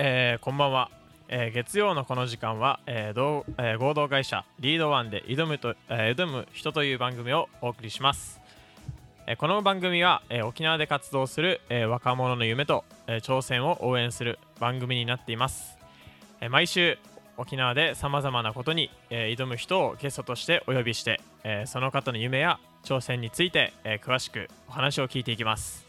えーこんばんは、えー月曜のこの時間は、えー同えー合同会社リードワンで挑むと、えー挑む人という番組をお送りします、えーこの番組は、えー沖縄で活動する、えー若者の夢と、えー挑戦を応援する番組になっています、えー毎週沖縄でさまざまなことに、えー挑む人をゲストとしてお呼びして、えーその方の夢や挑戦について、えー詳しくお話を聞いていきます。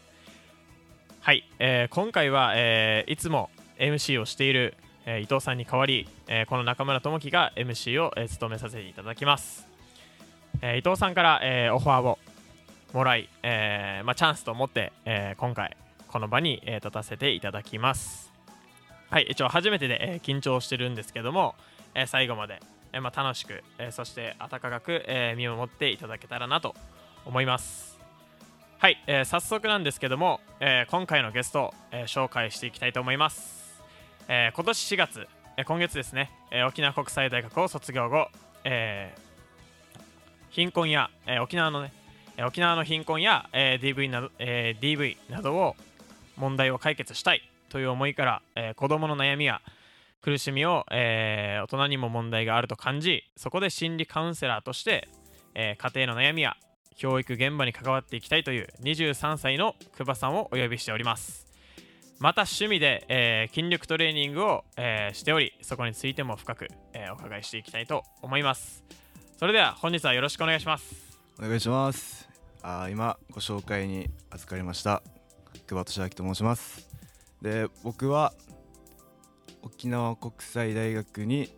はい、えー今回は、えーいつも MC をしている、えー伊藤さんに代わり、えーこの中村智樹が MC を、えー務めさせていただきます、えー伊藤さんから、えーオファーをもらい、えーまあ、チャンスと思って、えー今回この場に、えー立たせていただきます。はい一応初めてで、えー緊張してるんですけども、えー最後まで、えーまあ、楽しく、えーそして温かく、えー見守っていただけたらなと思います。はい、えー早速なんですけども、えー今回のゲスト、えー紹介していきたいと思います、えー今年4月、えー今月ですね、えー沖縄国際大学を卒業後、えー貧困や、えー沖縄のねえー沖縄の貧困や、えー DV, など、えー DV などを問題を解決したいという思いから、えー子どもの悩みや苦しみを、えー大人にも問題があると感じそこで心理カウンセラーとして、えー家庭の悩みや教育現場に関わっていきたいという23歳の久保さんをお呼びしております。また趣味で、えー筋力トレーニングを、えーしておりそこについても深く、えーお伺いしていきたいと思います。それでは本日はよろしくお願いします。お願いします。あー今ご紹介に預かりました久保俊明と申します。で僕は沖縄国際大学に、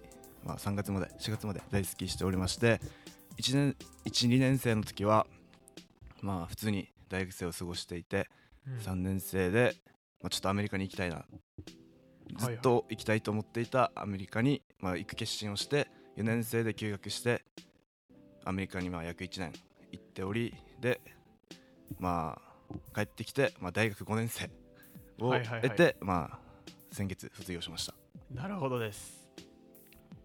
まあ、3月まで4月まで大好きしておりまして1年12年生の時はまあ普通に大学生を過ごしていて、3年生で、まあ、ちょっとアメリカに行きたいな。ずっと行きたいと思っていたアメリカに、まあ、行く決心をして4年生で休学してアメリカにまあ約1年行っておりでまあ帰ってきて、まあ、大学5年生を得て、まあ先月卒業しました。なるほどです。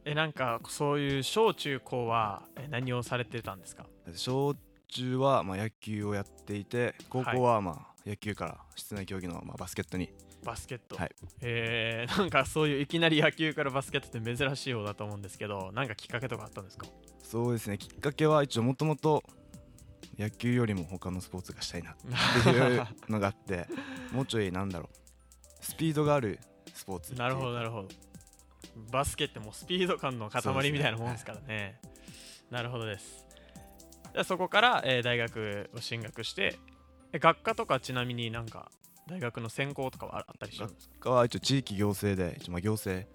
えなんかそういう小中高はえ何をされてたんですか？小中はまあ野球をやっていて高校はまあ野球から室内競技のまあバスケットに。バスケット、はい。えーなんかそういういきなり野球からバスケットって珍しいようだと思うんですけどなんかきっかけとかあったんですか？そうですね。きっかけは一応もともと野球よりも他のスポーツがしたいなっていうのがあって もうちょいなんだろう。スピードがあるスポーツなるほどなるほど。バスケってもうスピード感の塊みたいなもんですからね。なるほどです。でそこから、えー大学を進学してえ学科とかちなみになんか大学の専攻とかはああったりするんですか？他は一応地域行政で一応まあ行政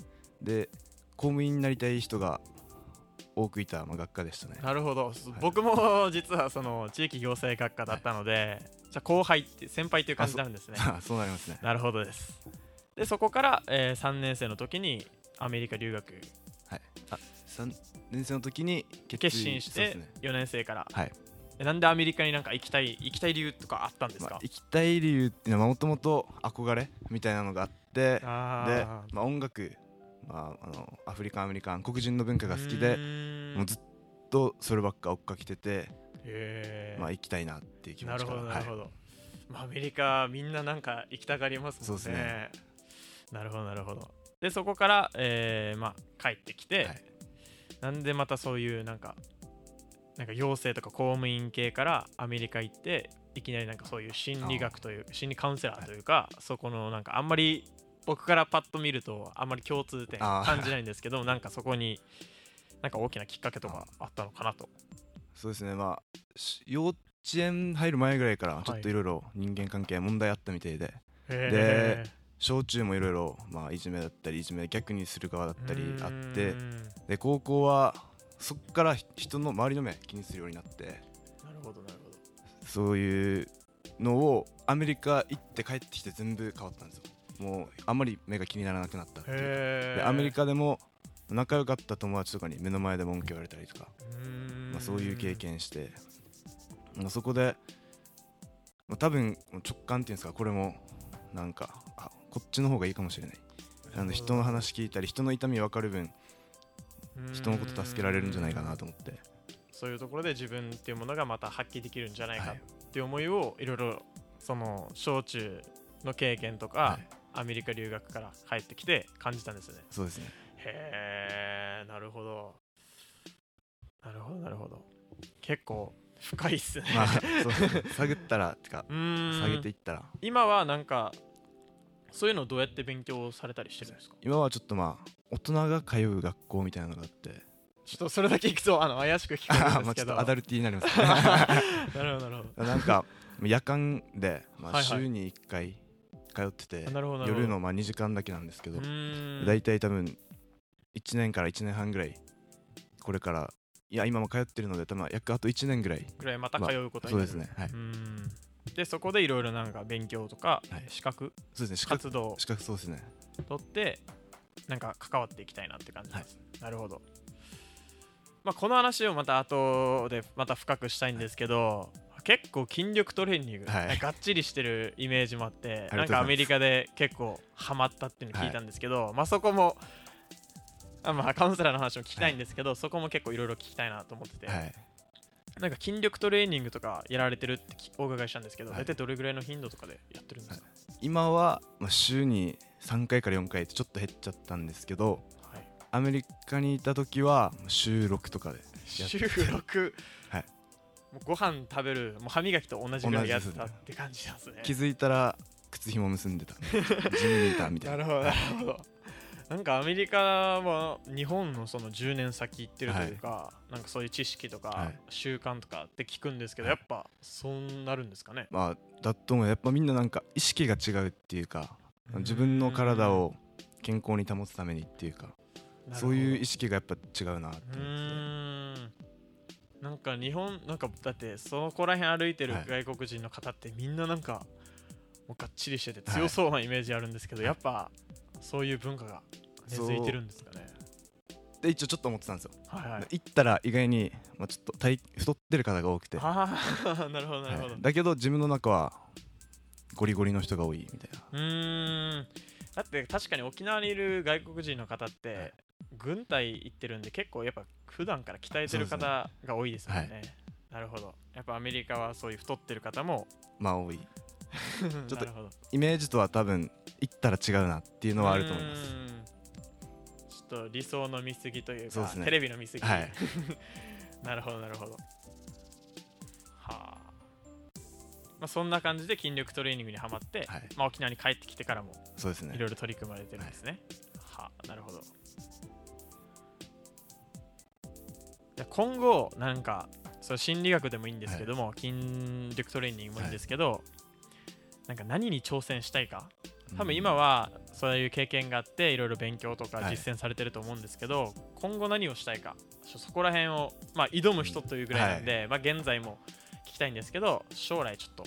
で公務員になりたい人が多くいたまあ学科でしたね。なるほど、僕も実はその地域行政学科だったので、じゃあ後輩って先輩っていう感じになるんですね。あそうなりますね。なるほどです。でそこから、え3年生の時にアメリカ留学。はい。あ3年生の時に決決心してそうですね。4年生から、はい。えなんでアメリカになんか行きたい行きたい理由とかあったんですか？まあ、、行きたい理由っていうのはもともと憧れみたいなのがあってあでー、まあ、音楽、まあ、あのアフリカンアメリカン黒人の文化が好きでもうずっとそればっか追っかけてて、まあ、行きたいなっていう気持なるほちかなるほど、まあ、アメリカみんななんか行きたがりますもんね。そうですね。なるほどなるほど。でそこから、えーまあ、帰ってきて、はい。なんでまたそういうなんかなんか行政とか公務員系からアメリカ行っていきなりなんかそういう心理学という心理カウンセラーというか、そこのなんかあんまり僕からパッと見るとあんまり共通点感じないんですけど なんかそこになんか大きなきっかけとかあったのかなと。そうですね。まあし幼稚園入る前ぐらいからちょっといろいろ人間関係問題あったみたいで、へ小中もいろいろまあいじめだったりいじめ逆にする側だったりあっうてで高校はそっからひ人の周りの目気にするようになってなるほどなるほど。そういうのをアメリカ行って帰ってきて全部変わったんですよ。もうあんまり目が気にならなくなったっていう。へでアメリカでも仲良かった友達とかに目の前で文句言われたりとか、まあ、そういう経験して、まあ、そこで、まあ、多分直感っていうんですかこれもなんかあこっちの方がいいかもしれない。なので人の話聞いたり人の痛み分かる分人のこと助けられるんじゃないかなと思って。そういうところで自分っていうものがまた発揮できるんじゃないかはいってい。う思いをいろいろその小中の経験とか、はアメリカ留学から帰ってきて感じたんですよね。そうですね。へえなるほど。なるほどなるほど。結構深いっすね、まあそう探ったらてか 下げていったら。今はなんかそういうのをどうやって勉強されたりしてるんですか？今はちょっとまあ大人が通う学校みたいなのがあって。ちょっとそれだけ聞くとあの怪しく聞こえるんまですけど。あちょっとアダルティーになります。ねなるほどなるほどなんか夜間で、まあ、はいはい週に1回通ってて、あなるほどなるほど。夜のまあ2時間だけなんですけど大体多分1年から1年半ぐらいこれからいや今も通ってるので多分約あと1年ぐらいぐらいまた通うことになる。そうですね。はい。でそこでいろいろなんか勉強とかはい。資格そうですね。資格活動。を資格そうですね。取ってなんか関わっていきたいなって感じです、なるほど。まあこの話をまた後でまた深くしたいんですけど、結構筋力トレーニング、はい。がっちりしてるイメージもあってなんかアメリカで結構ハマったっていうのを聞いたんですけど、まあそこもあまあカウンセラーの話も聞きたいんですけど、そこも結構いろいろ聞きたいなと思ってて、はい。なんか筋力トレーニングとかやられてるってきお伺いしたんですけど、はい。大体どれぐらいの頻度とかでやってるんですか、今は、まあ、週に3回から4回ってちょっと減っちゃったんですけどはい。アメリカにいた時は週6とかで週6、はい。もうご飯食べるもう歯磨きと同じぐらいやってたって感じなんですね。気づいたら靴紐結んでた。ジムにいたみたいな。なるほどなるほどなんかアメリカは日本のその10年先行ってるというか、なんかそういう知識とかはい。習慣とかって聞くんですけど、はい。やっぱそうなるんですかね？まあだと思う。やっぱみんななんか意識が違うっていうか自分の体を健康に保つためにっていうかそういう意識がやっぱ違うなってう思なんか日本なんかだってそこら辺歩いてるはい。外国人の方ってみんななんかもうがっちりしてて強そうなイメージあるんですけど、はい。やっぱそういう文化が根付いてるんですかね。で一応ちょっと思ってたんですよ。はいはい。行ったら意外に、まあ、ちょっと体太ってる方が多くて、なるほどなるほど、はい。だけど自分の中はゴリゴリの人が多いみたいな。うーん。だって確かに沖縄にいる外国人の方って、はい。軍隊行ってるんで結構やっぱ普段から鍛えてる方が多いですもんね。はい。なるほど。やっぱアメリカはそういう太ってる方も。まあ多い。ちょっとイメージとは多分行ったら違うなっていうのはあると思いますと理想の見過ぎというかね。テレビの見過ぎ、はい。なるほどなるほど。はあ。まあそんな感じで筋力トレーニングにはまって、はい。まあ、沖縄に帰ってきてからもそうですね。いろいろ取り組まれてるんですね。はあ、なるほど。じゃあ今後、なんか、そう心理学でもいいんですけども、筋力トレーニングもいいんですけど、なんか何に挑戦したいか？多分今はそういう経験があっていろいろ勉強とかはい。実践されてると思うんですけど、今後何をしたいかそそこら辺を、まあ、挑む人というぐらいなんで、まあ、現在も聞きたいんですけど将来ちょっと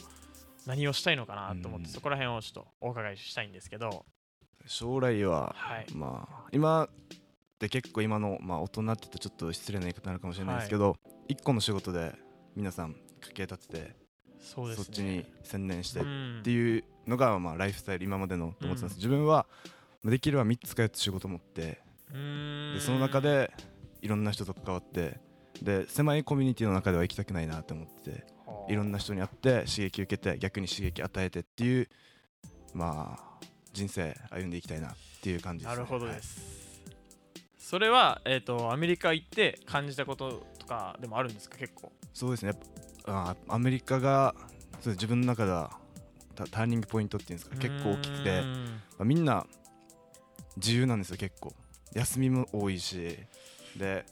何をしたいのかなと思って、うん。そこら辺をちょっとお伺いしたいんですけど、将来は、はい。まあ今って結構今の、まあ、大人って言うとちょっと失礼な言い方になるかもしれないですけど、一個の仕事で皆さん家計立ててそっちに専念してっうん。ていうのが、まあ、ライフスタイル今までのと思ってたんです、うん。自分はできれば3つか4つ仕事持って。でその中でいろんな人と関わって。で狭いコミュニティの中では行きたくないなって思ってて。はあ。いろんな人に会って刺激受けて逆に刺激与えてっていうまあ人生歩んでいきたいなっていう感じです、ね、なるほどではいす、それは、えー、とアメリカ行って感じたこととかでもあるんですか？結構。そうですね。あアメリカがそう自分の中ではタターニングポイントっていうんですか結構大きくて、まあ、みんな自由なんですよ結構。休みも多いし。で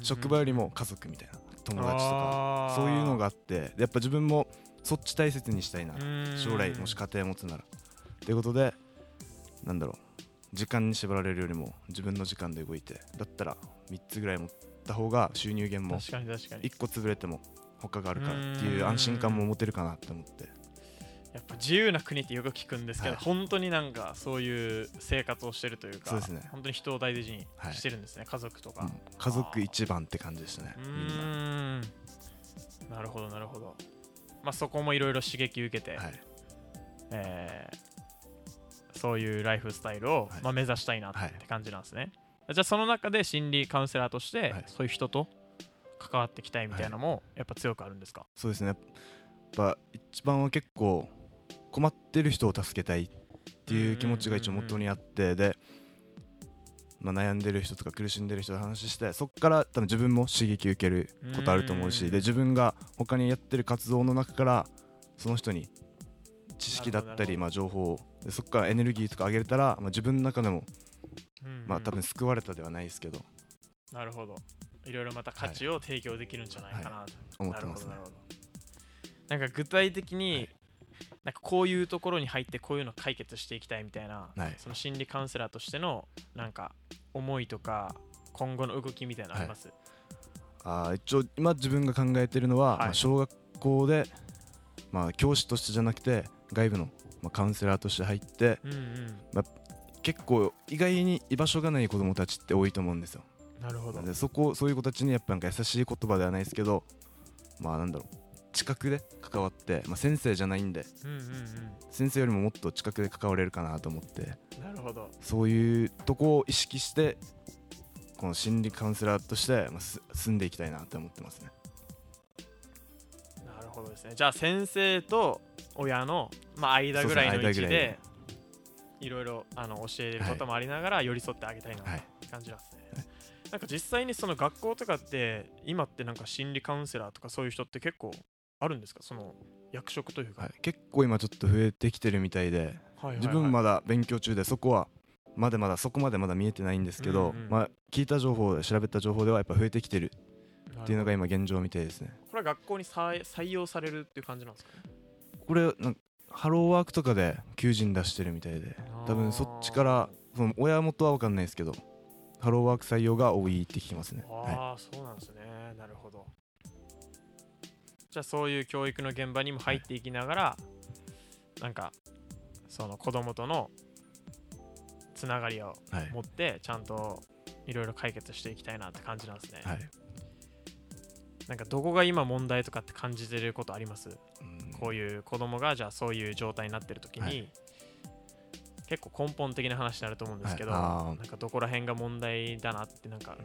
職場よりも家族みたいな友達とかそういうのがあって。でやっぱ自分もそっち大切にしたいな。将来もし家庭持つなら。ということでなんだろう。時間に縛られるよりも自分の時間で動いて。だったら3つぐらい持った方が収入源も確かに確かに。1個潰れても他があるからってういうん。安心感も持てるかなって思ってやっぱ自由な国ってよく聞くんですけど、はい。本当になんかそういう生活をしてるというかそうですね。本当に人を大事にしてるんですね、家族とか、うん。家族一番って感じでしたねうみんな。るほどなるほど。まあそこもいろいろ刺激受けて、はい。えーそういうライフスタイルを、はい。まあ、目指したいなってはい感じなんですね、じゃあその中で心理カウンセラーとして、はい。そういう人と関わっていきたいみたいなのもやっぱ強くあるんですか、そうですね。やっぱ一番は結構困ってる人を助けたいっっていう気持ちが一応元にあってで、まあ、悩んでる人とか苦しんでる人と話してそこから多分自分も刺激受けることあると思うしうんで自分が他にやってる活動の中からその人に知識だったりまあ情報をでそこからエネルギーとか上げれたら、まあ、自分の中でもまあ多分救われたではないですけど。なるほど。いろいろまた価値を提供できるんじゃないかなと、思ってますね。なるほど。なんか具体的に、はいなんかこういうところに入ってこういうの解決していきたいみたいな、はい。その心理カウンセラーとしてのなんか思いとか今後の動きみたいなのあります、あー一応今自分が考えてるのは、はい。まあ小学校で、まあ、教師としてじゃなくて外部の、まあ、カウンセラーとして入ってうんうん。結構意外に居場所がない子供たちって多いと思うんですよ。なるほど。でそこそういう子たちにやっぱなんか優しい言葉ではないですけどまあなんだろう近くで関わって、まあ、先生じゃないんでうんうん先生よりももっと近くで関われるかなと思って。うんなるほど。そういうとこを意識してこの心理カウンセラーとして、まあ、す住んでいきたいなって思ってますね。なるほどですね。じゃあ先生と親の、まあ、間ぐらいの位置でいろいろあの教えることもありながら寄り添ってあげたいなはい。って感じなんですね、なんか実際にその学校とかって今ってなんか心理カウンセラーとかそういう人って結構あるんですか？その役職というか、はい、結構今ちょっと増えてきてるみたいではいはいはい。自分まだ勉強中でそこはまだまだそこまでまだ見えてないんですけど、うんうんまあ、聞いた情報調べた情報ではやっぱ増えてきてるっていうのが今現状みたいですね。これは学校に採採用されるっていう感じなんですか？ねこれなんハローワークとかで求人出してるみたいで多分そっちからその親元は分かんないですけどハローワーク採用が多いって聞きますね、はああ、そうなんですねじゃあそういう教育の現場にも入っていきながら、なんかその子供とのつながりをいはい持ってちゃんといろいろ解決していきたいなって感じなんですね、はい。なんかどこが今問題とかって感じてることあります？うん。こういう子供がじゃあそういう状態になってる時に、はい。結構根本的な話になると思うんですけど、はい。なんかどこら辺が問題だなってなんか、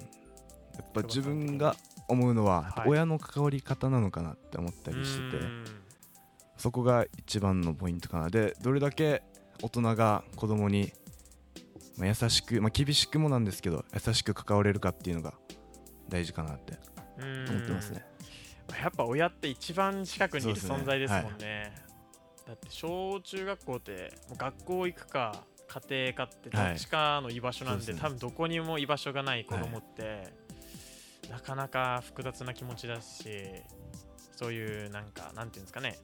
やっぱ自分が思うのは、はい。親の関わり方なのかなって思ったりしててそこが一番のポイントかな。でどれだけ大人が子供に、まあ、優しく、まあ、厳しくもなんですけど優しく関われるかっていうのが大事かなって思ってますね。やっぱ親って一番近くにいる存在ですもんね。だって小中学校って学校行くか家庭かってどっちかの居場所なんで,、そうですね。多分どこにも居場所がない子供って、なかなか複雑な気持ちだしそういうなんかなんていうんですかね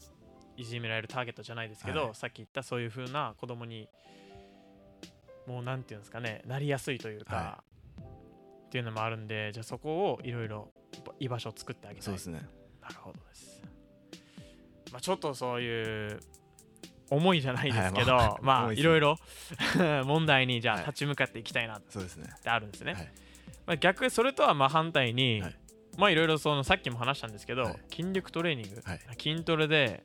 いじめられるターゲットじゃないですけど、はい。さっき言ったそういう風な子供にもうなんていうんですかねなりやすいというか、はっていうのもあるんでじゃあそこをいろいろ居場所を作ってあげたい。うそですね。なるほどです。まあ、ちょっとそういう思いじゃないですけど、はい。まあいろいろ 問題にじゃあはい。立ち向かっていきたいなってあるんですね。はいまあ、逆それとはまあ反対に、はい。まあいろいろそのさっきも話したんですけど、はい。筋力トレーニング、はい。筋トレで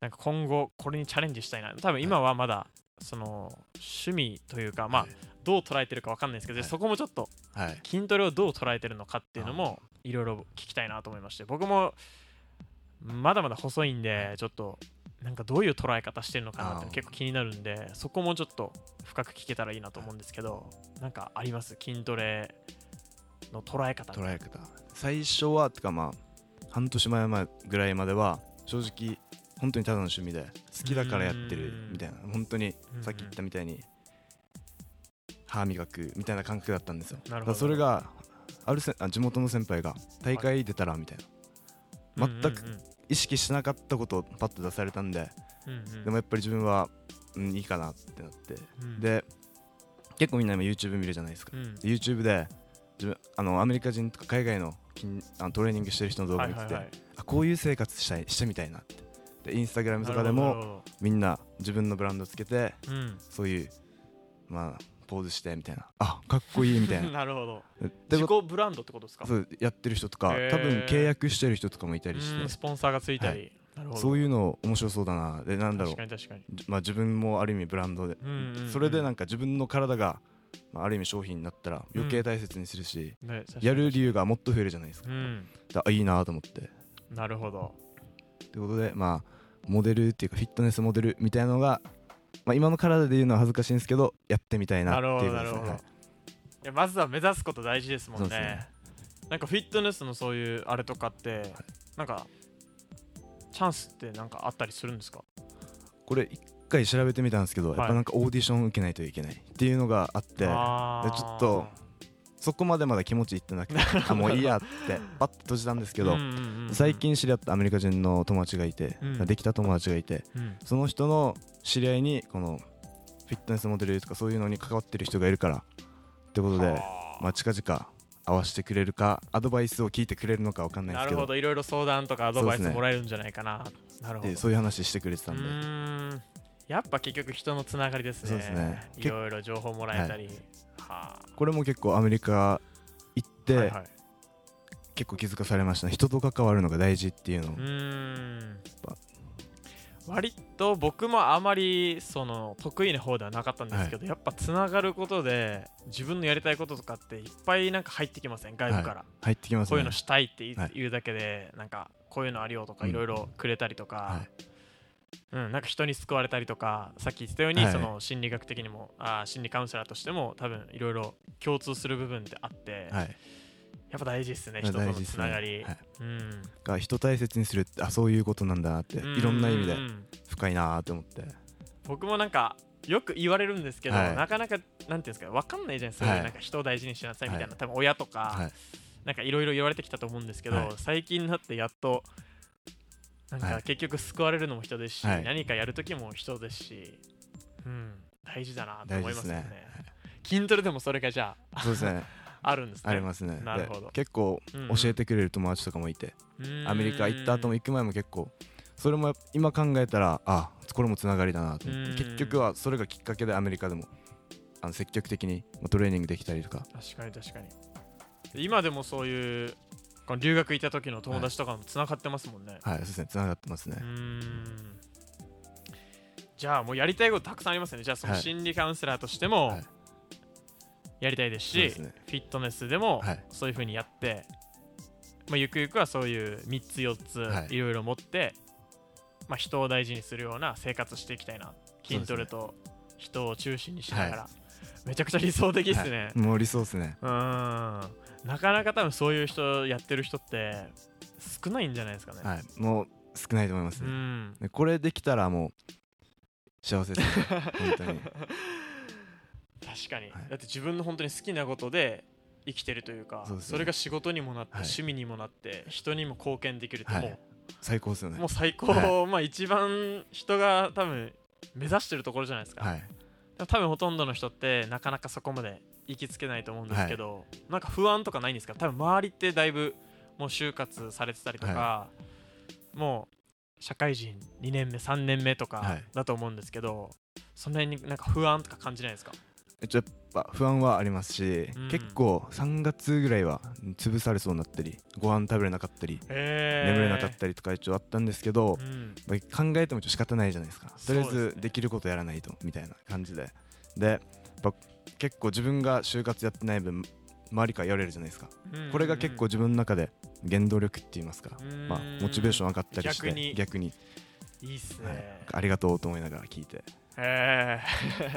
なんか今後これにチャレンジしたいな。多分今はまだその趣味というか、まあはいどう捉えてるかわかんないですけど、はい。そこもちょっとはい。筋トレをどう捉えてるのかっていうのもいろいろ聞きたいなと思いまして僕もまだまだ細いんでちょっとなんかどういう捉え方してるのかなって結構気になるんでそこもちょっと深く聞けたらいいなと思うんですけどなんかあります？筋トレの捉え方。捉え方。最初はてかまあ半年前まぐらいまでは正直本当にただの趣味で好きだからやってるみたいな。本当にうんさっき言ったみたいに歯磨くみたいな感覚だったんですよ。だからそれがあるせあ地元の先輩が大会出たらみたいな。全く意識しなかったことをパッと出されたんでうんうん。でもやっぱり自分は、うん、いいかなってなって。うん。で結構みんな今 YouTube 見るじゃないですか。うん。で YouTube で自分あのアメリカ人とか海外の筋あのトレーニングしてる人の動画見てて、はいはいはい。あこういう生活したいしてみたいなって。でインスタグラムとかでもみんな自分のブランドつけてうん。そういうまあポーズしてみたいな。あかっこいいみたいな。なるほど。で自己ブランドってことですか？そうやってる人とか多分契約してる人とかもいたりしうんてスポンサーがついたり。なるほど。そういうの面白そうだな。でなんだろう。確かに確かに。じまあ自分もある意味ブランドで。うんうんうん。それでなんか自分の体がまあある意味商品になったら余計大切にするしね確かにやる理由がもっと増えるじゃないですか。うん。だあいいなと思って。なるほど。ということでまあモデルっていうかフィットネスモデルみたいなのがまあ、今の体で言うのは恥ずかしいんですけどやってみたいなっていうことですね。まずは目指すこと大事ですもんね。ね。なんかフィットネスのそういうあれとかって、なんかチャンスってなんかあったりするんですか？これ一回調べてみたんですけど、はいやっぱなんかオーディション受けないといけないっていうのがあってちょっとそこまでまだ気持ちいってなくてあもういいやってパッと閉じたんですけど、最近知り合ったアメリカ人の友達がいて、うん。できた友達がいてうん。その人の知り合いにこのフィットネスモデルとかそういうのに関わってる人がいるからってことで、はあ。まあ、近々合わせてくれるかアドバイスを聞いてくれるのか分かんないんでなるすけど。ほど。いろいろ相談とかアドバイスもらえるんじゃないかな、なるほど。でそういう話してくれてたうん。でやっぱ結局人のつながりですね。そうですね。いろいろ情報もらえたり、はこれも結構アメリカ行って、あはいはい。結構気づかされましたね。人と関わるのが大事っていうの。を、うーん。ぱ。割と僕もあまりその得意な方ではなかったんですけど、やっぱつながることで自分のやりたいこととかっていっぱいなんか入ってきません？外部から、入ってきますね。こういうのしたいって言,、うだけでなんかこういうのあるよとかうん。いろいろくれたりとか、はいうん、なんか人に救われたりとかさっき言ったように、はい。その心理学的にもあー心理カウンセラーとしても多分いろいろ共通する部分ってあって、はい。やっぱ大事ですねまあ人とのつながり、はい。うん。が人大切にするってあそういうことなんだなっていろんな意味で深いなーって思って。僕もなんかよく言われるんですけど、はい。なかなかなんていうんですか分かんないじゃないですか、はい。なんか人を大事にしなさいみたいな、はい。多分親とか、はい。なんかいろいろ言われてきたと思うんですけど、はい。最近になってやっとなんはい。か結局救われるのも人ですし、はい。何かやる時も人ですし、うん、大事だなと思いますよね。ね。筋トレでもそれがじゃあそうですね。あるんですね。ありますね。なるほど。で結構教えてくれる友達とかもいて、うーん。アメリカ行った後も行く前も結構それも今考えたらあこれもつながりだなと思ってうん結局はそれがきっかけでアメリカでもあの積極的にまあトレーニングできたりとか。確かに確かに。今でもそういうこの留学行った時の友達とかもつながってますもんね、はい。そうですね。つながってますね。うーん。じゃあもうやりたいことたくさんありますよね。じゃあそのはい。心理カウンセラーとしてもはい。やりたいですし、そうですね。フィットネスでもはい。そういう風にやって、まあ、ゆくゆくはそういう3つ4つはい。いろいろ持って、まあ、人を大事にするような生活していきたいな。筋トレと人を中心にしながら、めちゃくちゃ理想的ですね、はい。もう理想ですね。うーんなかなか多分そういう人やってる人って少ないんじゃないですかね、はい。もう少ないと思いますうねん。でこれできたらもう幸せです。ね本当に。確かに、はい。だって自分の本当に好きなことで生きてるというかそそれが仕事にもなって、はい。趣味にもなって人にも貢献できるってもう,、はい最高ですよね。もう最高、はまあ一番人が多分目指してるところじゃないですか、多分ほとんどの人ってなかなかそこまで行きつけないと思うんですけど、なんか不安とかないんですか？多分周りってだいぶもう就活されてたりとか、はもう社会人2年目3年目とかはい。だと思うんですけど、その辺になんか不安とか感じないですか？えちょやっぱ不安はありますし、うん。結構3月ぐらいは潰されそうになったりご飯食べれなかったり、眠れなかったりとか一応あったんですけどう、ん。まあ考えてもちょっと仕方ないじゃないですか。とりあえずできることやらないとみたいな感じで。で結構自分が就活やってない分周りから言われるじゃないですか、うん。これが結構自分の中で原動力って言いますか、うん。まあ、モチベーション上がったりして逆に。逆に。いいっすね、はい。ありがとうと思いながら聞いて。へえ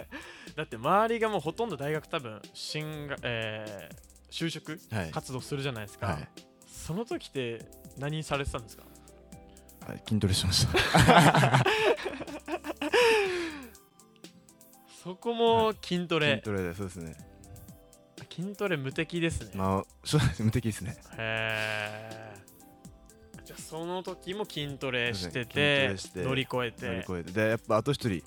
だって周りがもうほとんど大学多分進学、えー就職はい、活動するじゃないですか、はい。その時って何されてたんですか？はい筋トレしました そこも筋トレ、筋トレでそうですね。筋トレ無敵ですね、まあそうです無敵ですね。へえじゃあその時も筋トレしてて乗り越えて。乗り越えて。でやっぱあと一人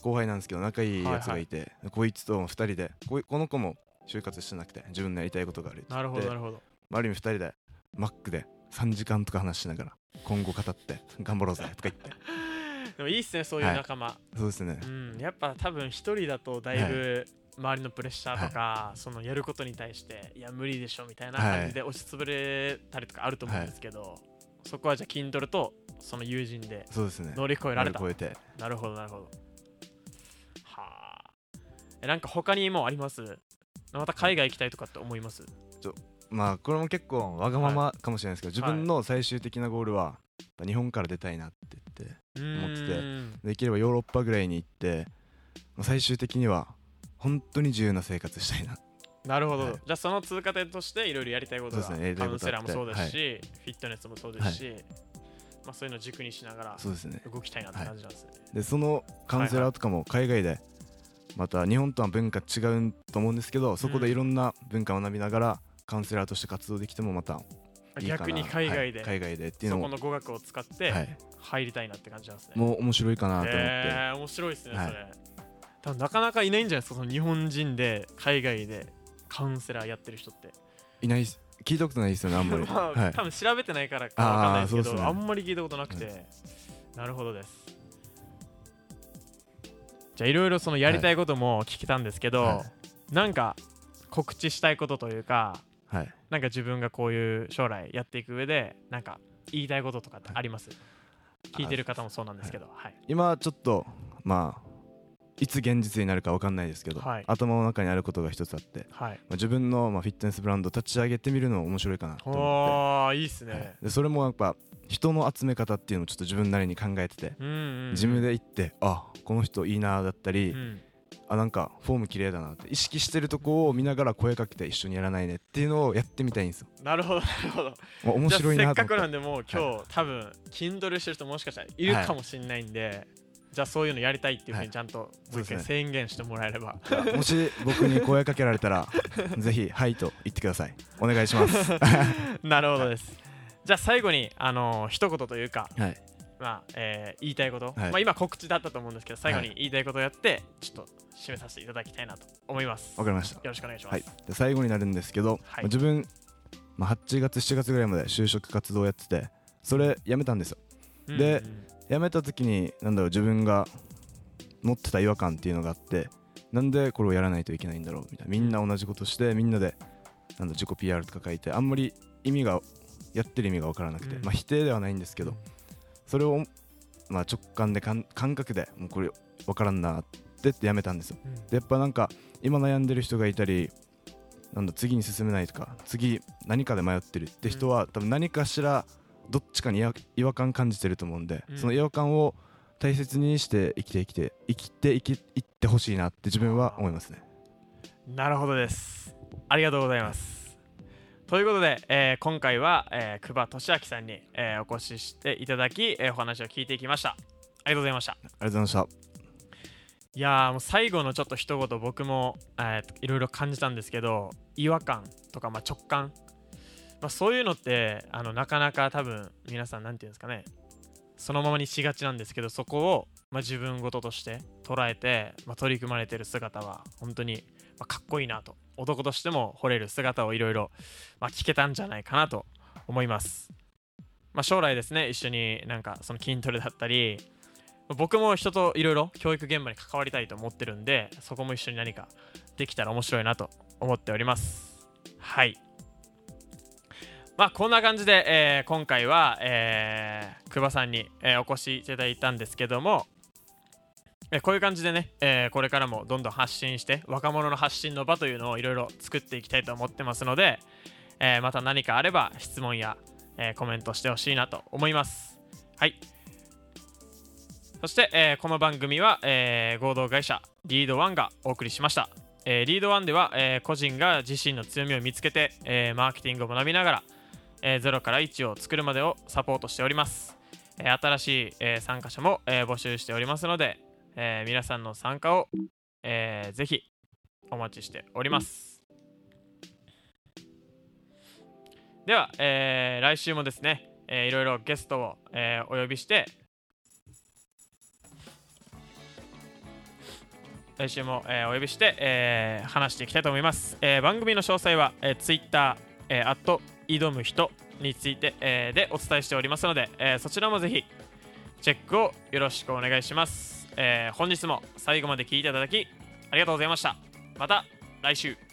後輩なんですけど仲いいやつがいて、こいつと二人でこの子も就活してなくて自分のやりたいことがあるって言なるほどなるほど。ある意味二人でマックで3時間とか話しながら今後語って頑張ろうぜとか言って でもいいっすねそういう仲間、そうですね。うん、やっぱ多分一人だとだいぶ周りのプレッシャーとか、そのやることに対していや無理でしょみたいな感じで押しつぶれたりとかあると思うんですけど、そこはじゃあ筋トレとその友人で乗り越えられた、乗り越えて。なるほどなるほど。はあ。えなんか他にもあります？また海外行きたいとかって思います？まあこれも結構わがままかもしれないですけど、自分の最終的なゴールは日本から出たいなって言って思ってて。できればヨーロッパぐらいに行ってまあ最終的には本当に自由な生活したいな。なるほど、はい。じゃあその通過点としていろいろやりたいことがカウンセラーもそうですし、フィットネスもそうですし、まあ、そういうのを軸にしながらそうですね。動きたいなって感じなんですね、でそのカウンセラーとかも海外でまた日本とは文化違うと思うんですけどそこでいろんな文化を学びながらカウンセラーとして活動できてもまたいい逆に海外で、はい。海外でっていうのも。そこの語学を使ってはい。入りたいなって感じなんですね、もう面白いかなと思って、えー、面白いですね、はい。それ。多分なかなかいないんじゃないですかその日本人で海外でカウンセラーやってる人って、いないっす。聞いたことないですよねあんまり、まあはい。多分調べてないからかわかんないですけどね。あんまり聞いたことなくて、なるほどです。じゃあいろいろそのやりたいことも聞けたんですけど、はなんか告知したいことというかはい。なんか自分がこういう将来やっていく上でなんか言いたいこととかってあります、聞いてる方もそうなんですけどはい。今ちょっとまあいつ現実になるかわかんないですけど、はい。頭の中にあることが一つあって、はい、まあ、自分の、まあ、フィットネスブランドを立ち上げてみるのも面白いかなと思おーいいっすって、はい。ね、でそれもやっぱ人の集め方っていうのをちょっと自分なりに考えてて、うんうんうん。ジムで行ってあこの人いいなだったり、うんあなんかフォーム綺麗だなって意識してるとこを見ながら声かけて一緒にやらないねっていうのをやってみたいんですよ、なるほどなるほど。まあ面白いなせっかくなんでもう今日、多分筋トレしてる人もしかしたらいるかもしれないんで、じゃあそういうのやりたいっていうふうはい。にちゃんと宣言してもらえれば、もし僕に声かけられたら ぜひ「はい」と言ってください。お願いします。なるほどです。じゃあ最後にあのー一言というかはいまあ、えー言いたいこと、はい。まあ今告知だったと思うんですけど最後にはい。言いたいことをやってちょっと締めさせていただきたいなと思います。よわかりました。ろしくお願いします、はい、で最後になるんですけど、はい。自分、まあ、8月7月ぐらいまで就職活動やっててそれ辞めたんですよ。うん。でうん辞めた時になんだろう自分が持ってた違和感っていうのがあってなんでこれをやらないといけないんだろうみたいな。みんな同じことしてみんなでなんだ自己 PR とか書いてあんまり意味がやってる意味が分からなくて、うん。まあ否定ではないんですけど、うんそれを、まあ、直感で感感覚でもうこれ分からんなってってやめたんですよ。うん。でやっぱなんか今悩んでる人がいたりなんだ次に進めないとか次何かで迷ってるって人は、多分何かしらどっちかに違和感感じてると思うんで、うん。その違和感を大切にして生きて生きて生きて生きいってほしいなって自分は思いますね。なるほどです。ありがとうございます。ということで、えー今回は、えー、久保俊明さんに、えーお越ししていただき、えーお話を聞いていきました。ありがとうございました。ありがとうございましたいやーもう最後のちょっと一言僕も、えーいろいろ感じたんですけど違和感とか、まあ、直感、まあ、そういうのってあのなかなか多分皆さんなんていうんですかねそのままにしがちなんですけどそこを、まあ、自分事として捉えて、まあ、取り組まれてる姿は本当に、まあ、かっこいいなと男としても惚れる姿をいろいろま聞けたんじゃないかなと思います、まあ、将来ですね一緒になんかその筋トレだったり僕も人といろいろ教育現場に関わりたいと思ってるんでそこも一緒に何かできたら面白いなと思っております。はい。まあこんな感じで、えー今回は、えー、久保さんに、えーお越しいただいたんですけども、えこういう感じでね、えーこれからもどんどん発信して若者の発信の場というのをいろいろ作っていきたいと思ってますので、えーまた何かあれば質問や、えーコメントしてほしいなと思いますはいそして、えーこの番組は、えー合同会社リードワンがお送りしました。えリードワンでは、え個人が自身の強みを見つけて、えマーケティングを学びながら、えー0から1を作るまでをサポートしております。え新しい、え参加者も、え募集しておりますので、えー皆さんの参加を、えーぜひお待ちしております。では、えー来週もですね、えーいろいろゲストを、えーお呼びして、来週も、えーお呼びして、えー話していきたいと思います。えー番組の詳細は、えー、Twitter、えー、at 挑む人について、えーでお伝えしておりますので、えーそちらもぜひチェックをよろしくお願いします。えー本日も最後まで聞いていただきありがとうございました。また来週。